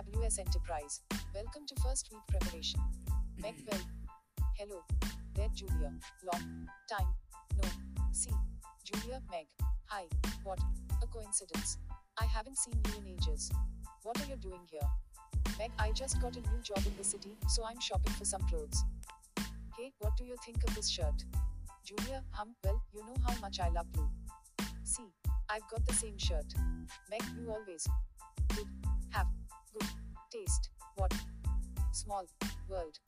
AWS Enterprise. Welcome to first week preparation. Meg well. Hello. There, Julia. Long time. No. See. Julia, Meg. Hi. What? A coincidence. I haven't seen you in ages. What are you doing here? Meg, I just got a new job in the city, so I'm shopping for some clothes. Hey, what do you think of this shirt? Julia, hum, well, you know how much I love blue. See, I've got the same shirt. Meg, you always good, have? Small world.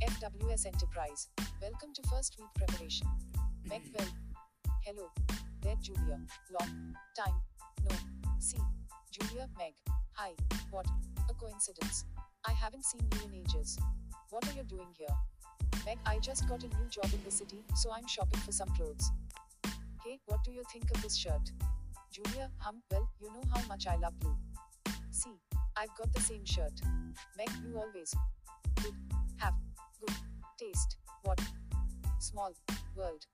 FWS Enterprise. Welcome to first week preparation. Meg well. Hello. There, Julia. Long time. Julia, Meg. Hi. What? A coincidence. I haven't seen you in ages. What are you doing here? Meg, I just got a new job in the city, so I'm shopping for some clothes. Hey, what do you think of this shirt? Julia, hum, well, you know how much I love blue. See, I've got the same shirt. Meg, you always good, have good taste. What? Small world.